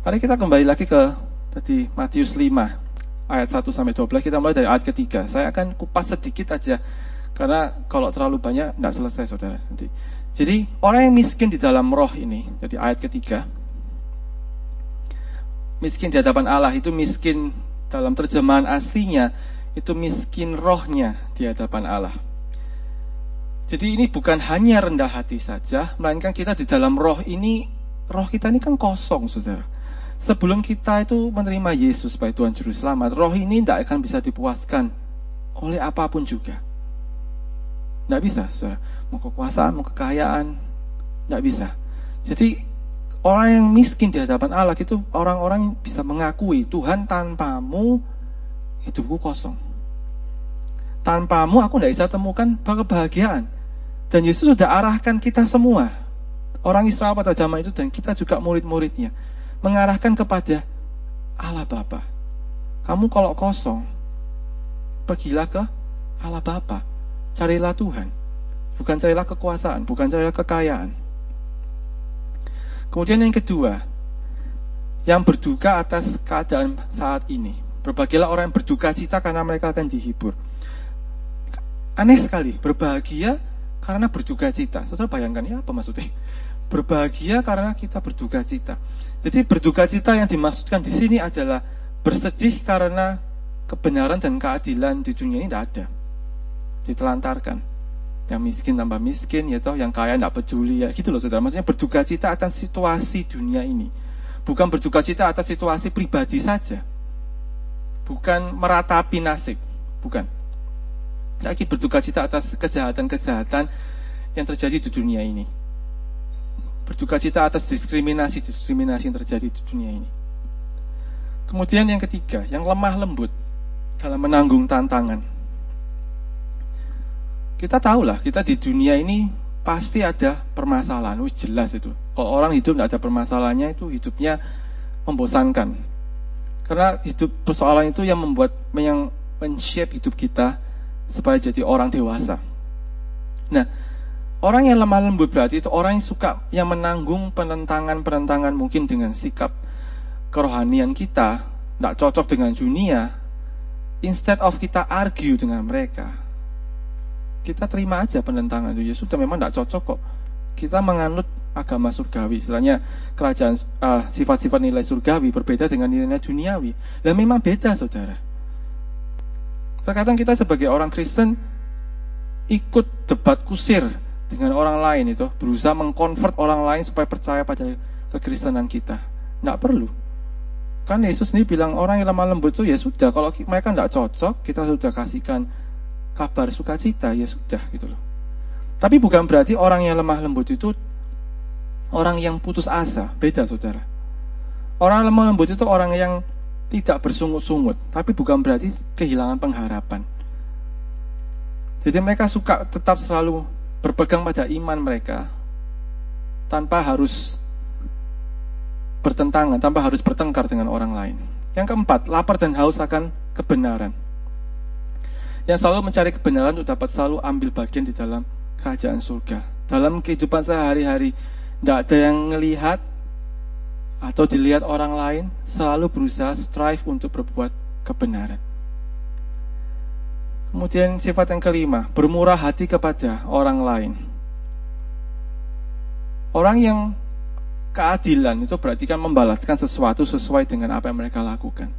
Speaker 1: Mari kita kembali lagi ke tadi Matius 5 ayat 1 sampai 12 kita mulai dari ayat ketiga. Saya akan kupas sedikit aja karena kalau terlalu banyak tidak selesai saudara nanti. Jadi orang yang miskin di dalam roh ini, jadi ayat ketiga, miskin di hadapan Allah itu miskin dalam terjemahan aslinya itu miskin rohnya di hadapan Allah. Jadi ini bukan hanya rendah hati saja, melainkan kita di dalam roh ini, roh kita ini kan kosong, saudara. Sebelum kita itu menerima Yesus sebagai Tuhan Juru Selamat, roh ini tidak akan bisa dipuaskan oleh apa pun juga. Tidak bisa, saudara. Mau kekuasaan, mau kekayaan, tidak bisa. Jadi Orang yang miskin di hadapan Allah itu orang-orang yang bisa mengakui Tuhan tanpamu hidupku kosong. Tanpamu aku tidak bisa temukan kebahagiaan. Dan Yesus sudah arahkan kita semua. Orang Israel pada zaman itu dan kita juga murid-muridnya. Mengarahkan kepada Allah Bapa. Kamu kalau kosong, pergilah ke Allah Bapa. Carilah Tuhan. Bukan carilah kekuasaan, bukan carilah kekayaan Kemudian yang kedua, yang berduka atas keadaan saat ini. Berbahagialah orang yang berduka cita karena mereka akan dihibur. Aneh sekali, berbahagia karena berduka cita. Saudara bayangkan ya apa maksudnya? *laughs* Berbahagia karena kita berduka cita. Jadi berduka cita yang dimaksudkan di sini adalah bersedih karena kebenaran dan keadilan di dunia ini tidak ada. Ditelantarkan yang miskin tambah miskin ya toh yang kaya tidak peduli ya gitu loh saudara maksudnya berduka cita atas situasi dunia ini bukan berduka cita atas situasi pribadi saja bukan meratapi nasib bukan lagi berduka cita atas kejahatan-kejahatan yang terjadi di dunia ini berduka cita atas diskriminasi-diskriminasi yang terjadi di dunia ini kemudian yang ketiga yang lemah lembut dalam menanggung tantangan kita tahu lah, kita di dunia ini pasti ada permasalahan, Wih, jelas itu. Kalau orang hidup tidak ada permasalahannya itu hidupnya membosankan. Karena hidup persoalan itu yang membuat yang men-shape hidup kita supaya jadi orang dewasa. Nah, orang yang lemah lembut berarti itu orang yang suka yang menanggung penentangan-penentangan mungkin dengan sikap kerohanian kita, tidak cocok dengan dunia, instead of kita argue dengan mereka, kita terima aja penentangan itu. Ya sudah memang tidak cocok kok. Kita menganut agama surgawi. Istilahnya kerajaan uh, sifat-sifat nilai surgawi berbeda dengan nilai duniawi. Dan memang beda saudara terkadang kita sebagai orang Kristen ikut debat kusir dengan orang lain itu berusaha mengkonvert orang lain supaya percaya pada kekristenan kita tidak perlu kan Yesus ini bilang orang yang lemah lembut itu ya sudah kalau mereka tidak cocok kita sudah kasihkan kabar sukacita ya sudah gitu loh. Tapi bukan berarti orang yang lemah lembut itu orang yang putus asa, beda saudara. Orang lemah lembut itu orang yang tidak bersungut-sungut, tapi bukan berarti kehilangan pengharapan. Jadi mereka suka tetap selalu berpegang pada iman mereka tanpa harus bertentangan, tanpa harus bertengkar dengan orang lain. Yang keempat, lapar dan haus akan kebenaran yang selalu mencari kebenaran untuk dapat selalu ambil bagian di dalam kerajaan surga. Dalam kehidupan sehari-hari, tidak ada yang melihat atau dilihat orang lain, selalu berusaha strive untuk berbuat kebenaran. Kemudian sifat yang kelima, bermurah hati kepada orang lain. Orang yang keadilan itu berarti kan membalaskan sesuatu sesuai dengan apa yang mereka lakukan.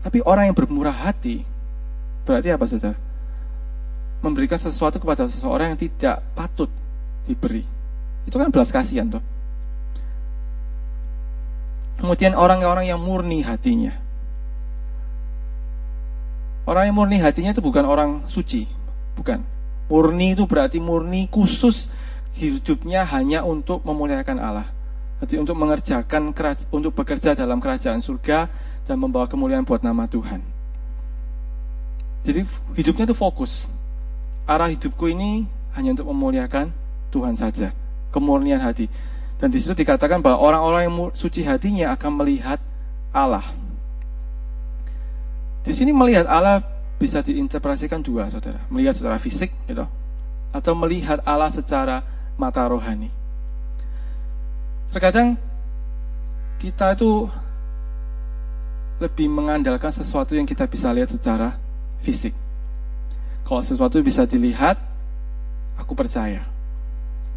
Speaker 1: Tapi orang yang bermurah hati Berarti apa saudara? Memberikan sesuatu kepada seseorang yang tidak patut diberi. Itu kan belas kasihan toh. Kemudian orang-orang yang murni hatinya. Orang yang murni hatinya itu bukan orang suci, bukan. Murni itu berarti murni khusus hidupnya hanya untuk memuliakan Allah. Jadi untuk mengerjakan untuk bekerja dalam kerajaan surga dan membawa kemuliaan buat nama Tuhan. Jadi hidupnya itu fokus. Arah hidupku ini hanya untuk memuliakan Tuhan saja. Kemurnian hati. Dan di situ dikatakan bahwa orang-orang yang suci hatinya akan melihat Allah. Di sini melihat Allah bisa diinterpretasikan dua, saudara. Melihat secara fisik, gitu, atau melihat Allah secara mata rohani. Terkadang kita itu lebih mengandalkan sesuatu yang kita bisa lihat secara fisik. Kalau sesuatu bisa dilihat, aku percaya.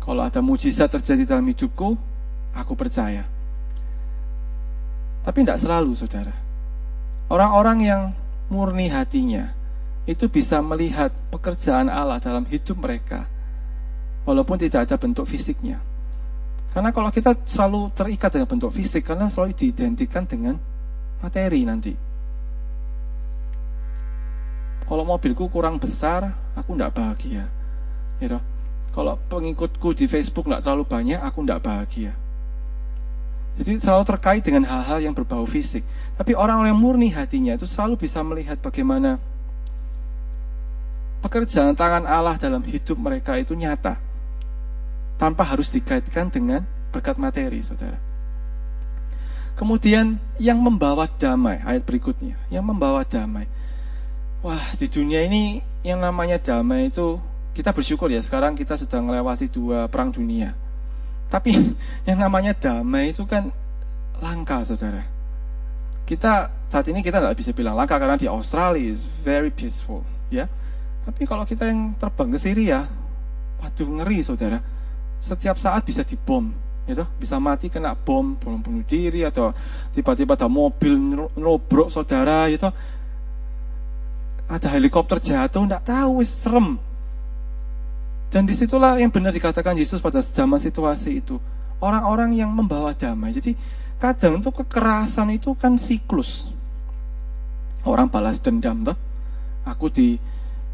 Speaker 1: Kalau ada mujizat terjadi dalam hidupku, aku percaya. Tapi tidak selalu, saudara. Orang-orang yang murni hatinya itu bisa melihat pekerjaan Allah dalam hidup mereka, walaupun tidak ada bentuk fisiknya. Karena kalau kita selalu terikat dengan bentuk fisik, karena selalu diidentikan dengan materi nanti. Kalau mobilku kurang besar, aku tidak bahagia. Ya Kalau pengikutku di Facebook tidak terlalu banyak, aku tidak bahagia. Jadi selalu terkait dengan hal-hal yang berbau fisik. Tapi orang-orang yang murni hatinya itu selalu bisa melihat bagaimana pekerjaan tangan Allah dalam hidup mereka itu nyata. Tanpa harus dikaitkan dengan berkat materi, saudara. Kemudian yang membawa damai, ayat berikutnya. Yang membawa damai. Wah, di dunia ini yang namanya damai itu, kita bersyukur ya, sekarang kita sedang melewati dua perang dunia tapi *laughs* yang namanya damai itu kan langka, saudara. Kita saat ini kita tidak bisa bilang langka karena di Australia is very peaceful, ya. Tapi kalau kita yang terbang ke Syria, waduh ngeri, saudara. Setiap saat bisa dibom, gitu. Bisa mati kena bom, bom bunuh diri atau tiba-tiba ada mobil nrobrok saudara, gitu. Ada helikopter jatuh, tidak tahu, serem dan di situlah yang benar dikatakan Yesus pada zaman situasi itu. Orang-orang yang membawa damai. Jadi kadang itu kekerasan itu kan siklus. Orang balas dendam tuh. Aku di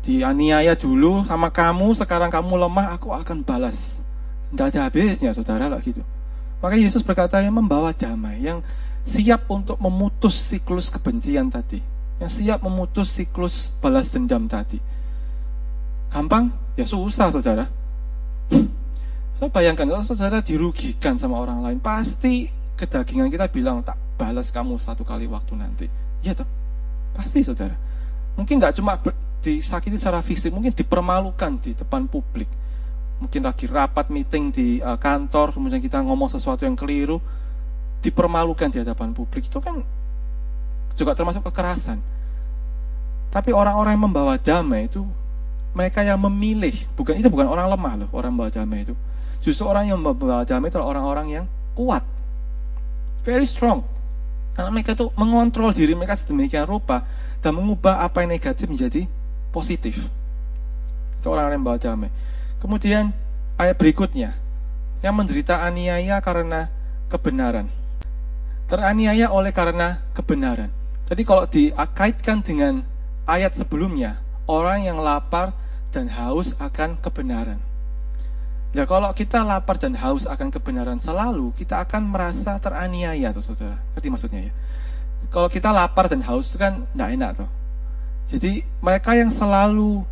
Speaker 1: dianiaya dulu sama kamu, sekarang kamu lemah, aku akan balas. Tidak ada habisnya saudara lah gitu. Maka Yesus berkata yang membawa damai, yang siap untuk memutus siklus kebencian tadi. Yang siap memutus siklus balas dendam tadi. Gampang? Ya susah, saudara. Saya bayangkan kalau saudara dirugikan sama orang lain, pasti kedagingan kita bilang tak balas kamu satu kali waktu nanti. Iya toh? Pasti saudara. Mungkin nggak cuma disakiti secara fisik, mungkin dipermalukan di depan publik. Mungkin lagi rapat meeting di uh, kantor, kemudian kita ngomong sesuatu yang keliru, dipermalukan di hadapan publik. Itu kan juga termasuk kekerasan. Tapi orang-orang yang membawa damai itu mereka yang memilih, bukan itu bukan orang lemah loh, orang membawa damai itu. Justru orang yang membawa damai itu orang-orang yang kuat. Very strong. Karena mereka itu mengontrol diri mereka sedemikian rupa dan mengubah apa yang negatif menjadi positif. Seorang yang membawa damai. Kemudian ayat berikutnya, yang menderita aniaya karena kebenaran. Teraniaya oleh karena kebenaran. Jadi kalau dikaitkan dengan ayat sebelumnya, orang yang lapar dan haus akan kebenaran. Nah, kalau kita lapar dan haus akan kebenaran selalu, kita akan merasa teraniaya, tuh saudara. Ngerti maksudnya ya? Kalau kita lapar dan haus itu kan tidak enak, tuh. Jadi mereka yang selalu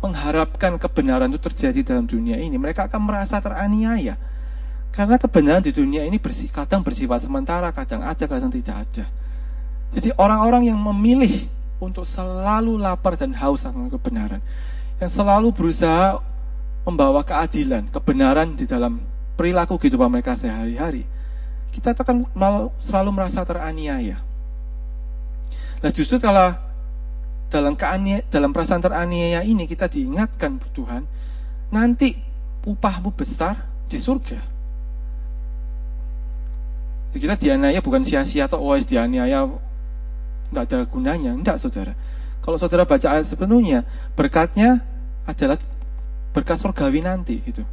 Speaker 1: mengharapkan kebenaran itu terjadi dalam dunia ini, mereka akan merasa teraniaya. Karena kebenaran di dunia ini bersih, kadang bersifat sementara, kadang ada, kadang tidak ada. Jadi orang-orang yang memilih untuk selalu lapar dan haus akan kebenaran. Yang selalu berusaha membawa keadilan, kebenaran di dalam perilaku kehidupan mereka sehari-hari. Kita akan selalu merasa teraniaya. Nah justru kalau dalam keania, dalam perasaan teraniaya ini kita diingatkan Tuhan, nanti upahmu besar di surga. Jadi kita dianiaya bukan sia-sia atau wes dianiaya nggak ada gunanya. Enggak, saudara. Kalau saudara baca ayat sepenuhnya, berkatnya adalah berkat surgawi nanti gitu.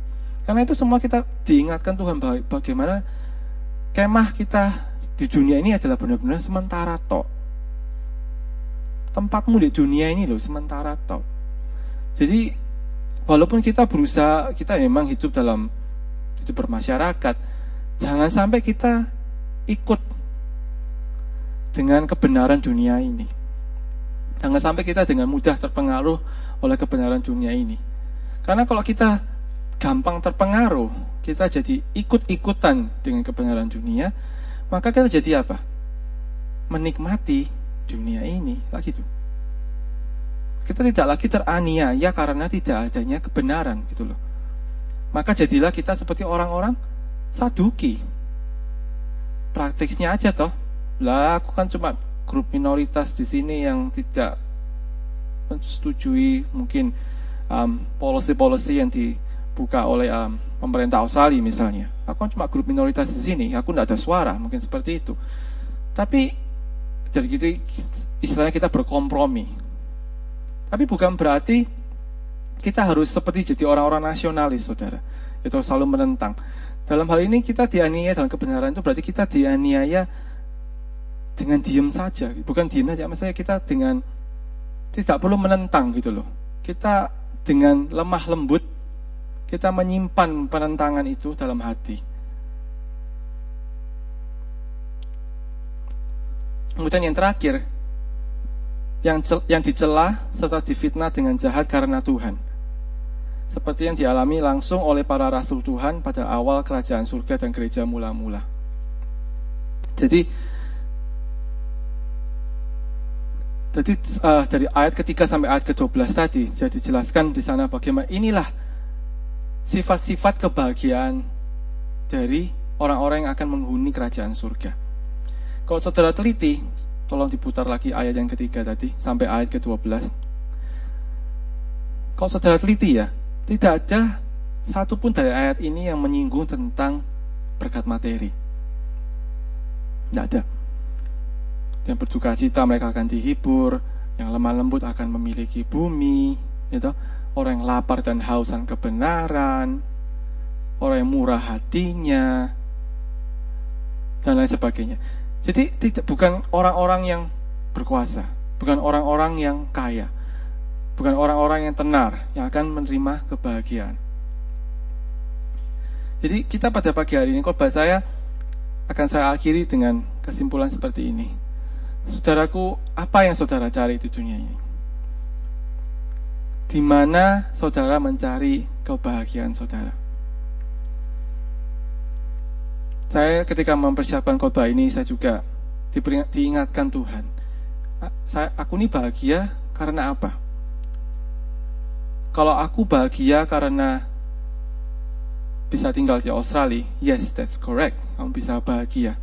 Speaker 1: Karena itu semua kita diingatkan Tuhan bagaimana kemah kita di dunia ini adalah benar-benar sementara tok. Tempatmu di dunia ini loh sementara tok. Jadi walaupun kita berusaha, kita memang hidup dalam hidup bermasyarakat, jangan sampai kita ikut dengan kebenaran dunia ini. Jangan sampai kita dengan mudah terpengaruh oleh kebenaran dunia ini. Karena kalau kita gampang terpengaruh, kita jadi ikut-ikutan dengan kebenaran dunia, maka kita jadi apa? Menikmati dunia ini lagi tuh. Kita tidak lagi teraniaya karena tidak adanya kebenaran gitu loh. Maka jadilah kita seperti orang-orang saduki. Praktiknya aja toh. Lah aku kan cuma grup minoritas di sini yang tidak menyetujui mungkin um, policy-policy yang dibuka oleh um, pemerintah Australia misalnya. Aku kan cuma grup minoritas di sini, aku tidak ada suara, mungkin seperti itu. Tapi jadi gitu istilahnya kita berkompromi. Tapi bukan berarti kita harus seperti jadi orang-orang nasionalis, saudara. Itu selalu menentang. Dalam hal ini kita dianiaya dalam kebenaran itu berarti kita dianiaya dengan diam saja. Bukan diam saja, maksudnya kita dengan tidak perlu menentang gitu loh. Kita dengan lemah lembut, kita menyimpan penentangan itu dalam hati. Kemudian yang terakhir, yang yang dicela serta difitnah dengan jahat karena Tuhan. Seperti yang dialami langsung oleh para rasul Tuhan pada awal kerajaan surga dan gereja mula-mula. Jadi jadi uh, dari ayat ketiga sampai ayat ke-12 tadi jadi dijelaskan di sana bagaimana inilah sifat-sifat kebahagiaan dari orang-orang yang akan menghuni kerajaan surga. Kalau saudara teliti, Tolong diputar lagi ayat yang ketiga tadi sampai ayat ke-12. Kalau saudara teliti ya, tidak ada satupun dari ayat ini yang menyinggung tentang berkat materi. Tidak ada. Yang berduka cita mereka akan dihibur, yang lemah lembut akan memiliki bumi, gitu. orang yang lapar dan hausan kebenaran, orang yang murah hatinya, dan lain sebagainya. Jadi tidak bukan orang-orang yang berkuasa, bukan orang-orang yang kaya, bukan orang-orang yang tenar yang akan menerima kebahagiaan. Jadi kita pada pagi hari ini khotbah saya akan saya akhiri dengan kesimpulan seperti ini. Saudaraku, apa yang saudara cari di dunia ini? Di mana saudara mencari kebahagiaan saudara? Saya ketika mempersiapkan khotbah ini saya juga diingatkan Tuhan. Saya aku ini bahagia karena apa? Kalau aku bahagia karena bisa tinggal di Australia, yes, that's correct. Kamu bisa bahagia.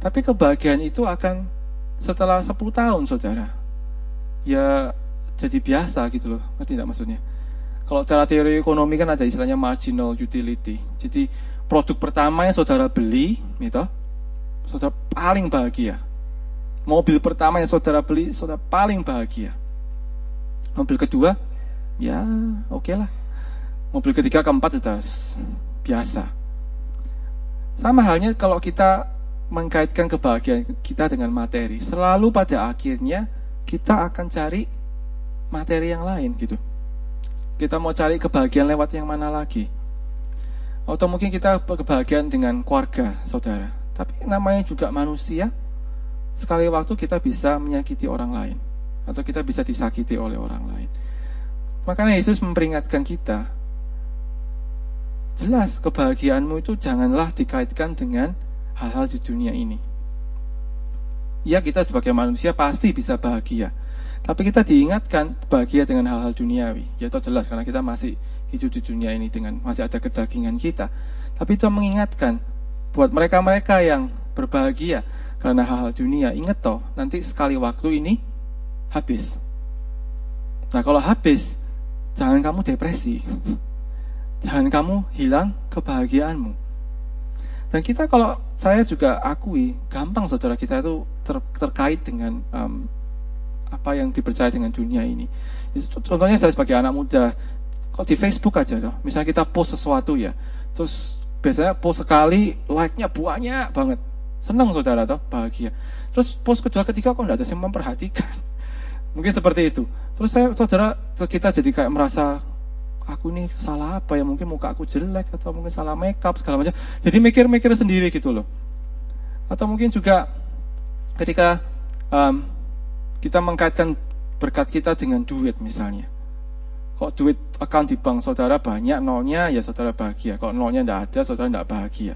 Speaker 1: Tapi kebahagiaan itu akan setelah 10 tahun, saudara. Ya jadi biasa gitu loh. Ngerti tidak maksudnya? Kalau cara teori ekonomi kan ada istilahnya marginal utility. Jadi produk pertama yang saudara beli, gitu, saudara paling bahagia. Mobil pertama yang saudara beli, saudara paling bahagia. Mobil kedua, ya oke okay lah. Mobil ketiga, keempat sudah biasa. Sama halnya kalau kita mengkaitkan kebahagiaan kita dengan materi, selalu pada akhirnya kita akan cari materi yang lain gitu. Kita mau cari kebahagiaan lewat yang mana lagi? Atau mungkin kita kebahagiaan dengan keluarga, saudara. Tapi namanya juga manusia. Sekali waktu kita bisa menyakiti orang lain. Atau kita bisa disakiti oleh orang lain. Makanya Yesus memperingatkan kita. Jelas kebahagiaanmu itu janganlah dikaitkan dengan hal-hal di dunia ini. Ya kita sebagai manusia pasti bisa bahagia. Tapi kita diingatkan bahagia dengan hal-hal duniawi. Ya itu jelas karena kita masih hidup di dunia ini dengan masih ada kedagingan kita. Tapi itu mengingatkan buat mereka-mereka yang berbahagia karena hal-hal dunia, ingat toh, nanti sekali waktu ini habis. Nah kalau habis, jangan kamu depresi. Jangan kamu hilang kebahagiaanmu. Dan kita kalau saya juga akui, gampang saudara kita itu ter, terkait dengan um, apa yang dipercaya dengan dunia ini. Contohnya saya sebagai anak muda, kok di Facebook aja toh. Misalnya kita post sesuatu ya, terus biasanya post sekali like-nya banyak banget. Senang saudara toh, bahagia. Terus post kedua ketiga kok enggak ada yang memperhatikan. *laughs* Mungkin seperti itu. Terus saya saudara kita jadi kayak merasa aku nih salah apa ya? Mungkin muka aku jelek atau mungkin salah makeup segala macam. Jadi mikir-mikir sendiri gitu loh. Atau mungkin juga ketika um, kita mengkaitkan berkat kita dengan duit misalnya. Kok duit akan di bank saudara banyak nolnya ya saudara bahagia. Kalau nolnya tidak ada saudara tidak bahagia.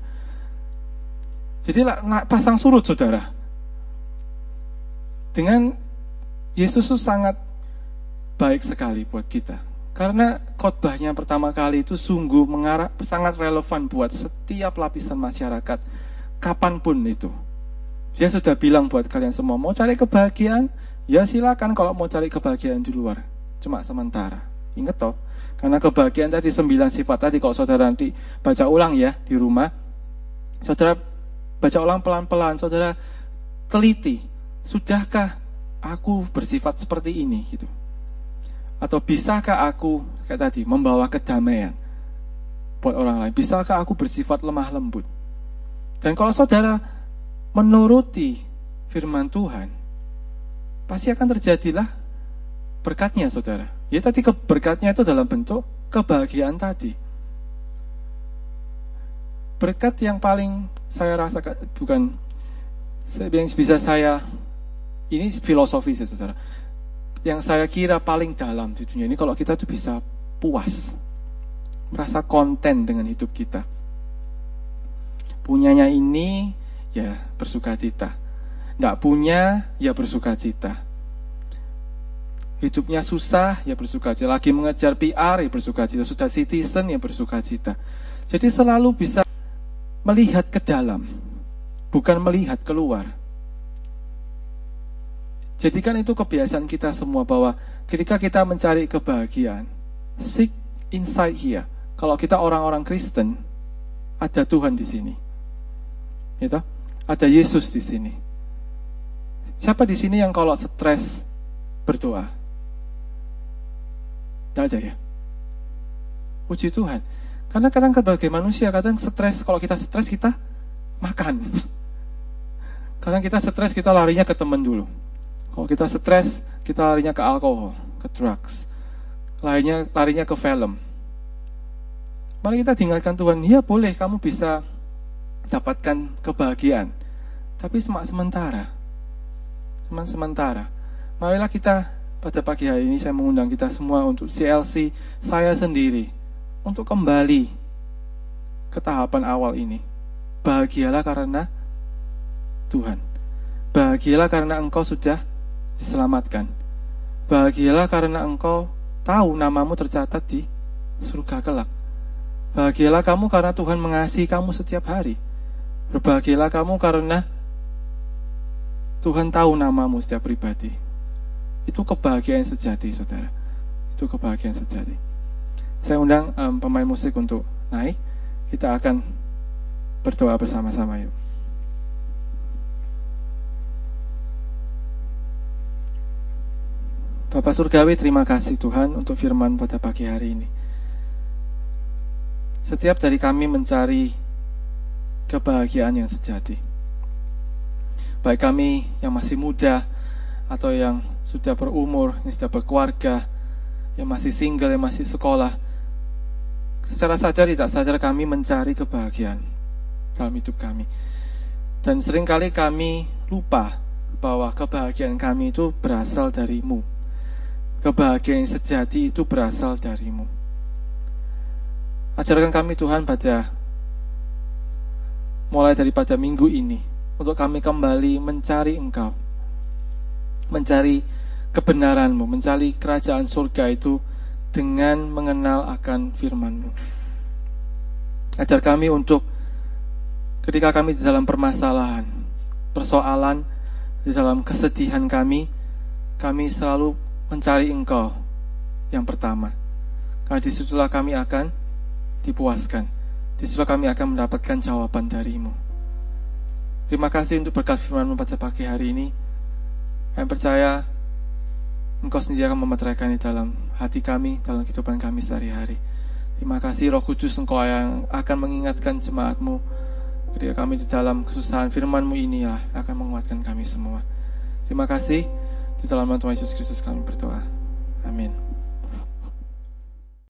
Speaker 1: Jadi pasang surut saudara. Dengan Yesus itu sangat baik sekali buat kita karena khotbahnya pertama kali itu sungguh mengarah sangat relevan buat setiap lapisan masyarakat kapan pun itu. Dia sudah bilang buat kalian semua mau cari kebahagiaan? Ya silakan kalau mau cari kebahagiaan di luar cuma sementara. Ingat toh, karena kebahagiaan tadi sembilan sifat tadi kalau saudara nanti baca ulang ya di rumah, saudara baca ulang pelan-pelan, saudara teliti, sudahkah aku bersifat seperti ini? Gitu? Atau bisakah aku kayak tadi membawa kedamaian buat orang lain? Bisakah aku bersifat lemah lembut? Dan kalau saudara menuruti firman Tuhan, pasti akan terjadilah berkatnya saudara. Ya tadi berkatnya itu dalam bentuk kebahagiaan tadi. Berkat yang paling saya rasakan bukan yang bisa saya ini filosofi sih saudara. Yang saya kira paling dalam di dunia ini kalau kita tuh bisa puas, merasa konten dengan hidup kita. Punyanya ini ya bersuka cita. Tidak punya ya bersuka cita hidupnya susah, ya bersuka cita. Lagi mengejar PR, ya bersuka cita. Sudah citizen, ya bersuka cita. Jadi selalu bisa melihat ke dalam, bukan melihat keluar. Jadikan itu kebiasaan kita semua bahwa ketika kita mencari kebahagiaan, seek inside here. Kalau kita orang-orang Kristen, ada Tuhan di sini. Gitu? Ada Yesus di sini. Siapa di sini yang kalau stres berdoa? Tidak ada ya. Puji Tuhan. Karena kadang sebagai manusia, kadang stres. Kalau kita stres, kita makan. Kadang kita stres, kita larinya ke teman dulu. Kalau kita stres, kita larinya ke alkohol, ke drugs. Larinya, larinya ke film. Mari kita tinggalkan Tuhan. Ya boleh, kamu bisa dapatkan kebahagiaan. Tapi semak sementara. Semak sementara. Marilah kita pada pagi hari ini saya mengundang kita semua untuk CLC saya sendiri untuk kembali ke tahapan awal ini. Bahagialah karena Tuhan. Bahagialah karena engkau sudah diselamatkan. Bahagialah karena engkau tahu namamu tercatat di surga kelak. Bahagialah kamu karena Tuhan mengasihi kamu setiap hari. Berbahagialah kamu karena Tuhan tahu namamu setiap pribadi. Itu kebahagiaan sejati, saudara. Itu kebahagiaan sejati. Saya undang um, pemain musik untuk naik. Kita akan berdoa bersama-sama yuk. Bapak Surgawi, terima kasih Tuhan untuk firman pada pagi hari ini. Setiap dari kami mencari kebahagiaan yang sejati. Baik kami yang masih muda atau yang sudah berumur, yang sudah berkeluarga, yang masih single, yang masih sekolah, secara sadar tidak sadar kami mencari kebahagiaan dalam hidup kami. Dan sering kali kami lupa bahwa kebahagiaan kami itu berasal darimu. Kebahagiaan sejati itu berasal darimu. Ajarkan kami Tuhan pada mulai daripada minggu ini untuk kami kembali mencari Engkau mencari kebenaranmu, mencari kerajaan surga itu dengan mengenal akan firmanmu. Ajar kami untuk ketika kami di dalam permasalahan, persoalan, di dalam kesedihan kami, kami selalu mencari engkau yang pertama. Karena di situlah kami akan dipuaskan. Di situlah kami akan mendapatkan jawaban darimu. Terima kasih untuk berkat firmanmu pada pagi hari ini. Kami percaya Engkau sendiri akan memeteraikan di dalam hati kami, dalam kehidupan kami sehari-hari. Terima kasih Roh Kudus Engkau yang akan mengingatkan jemaatmu ketika kami di dalam kesusahan firmanmu ini ya akan menguatkan kami semua. Terima kasih. Di dalam nama Tuhan Yesus Kristus kami berdoa. Amin.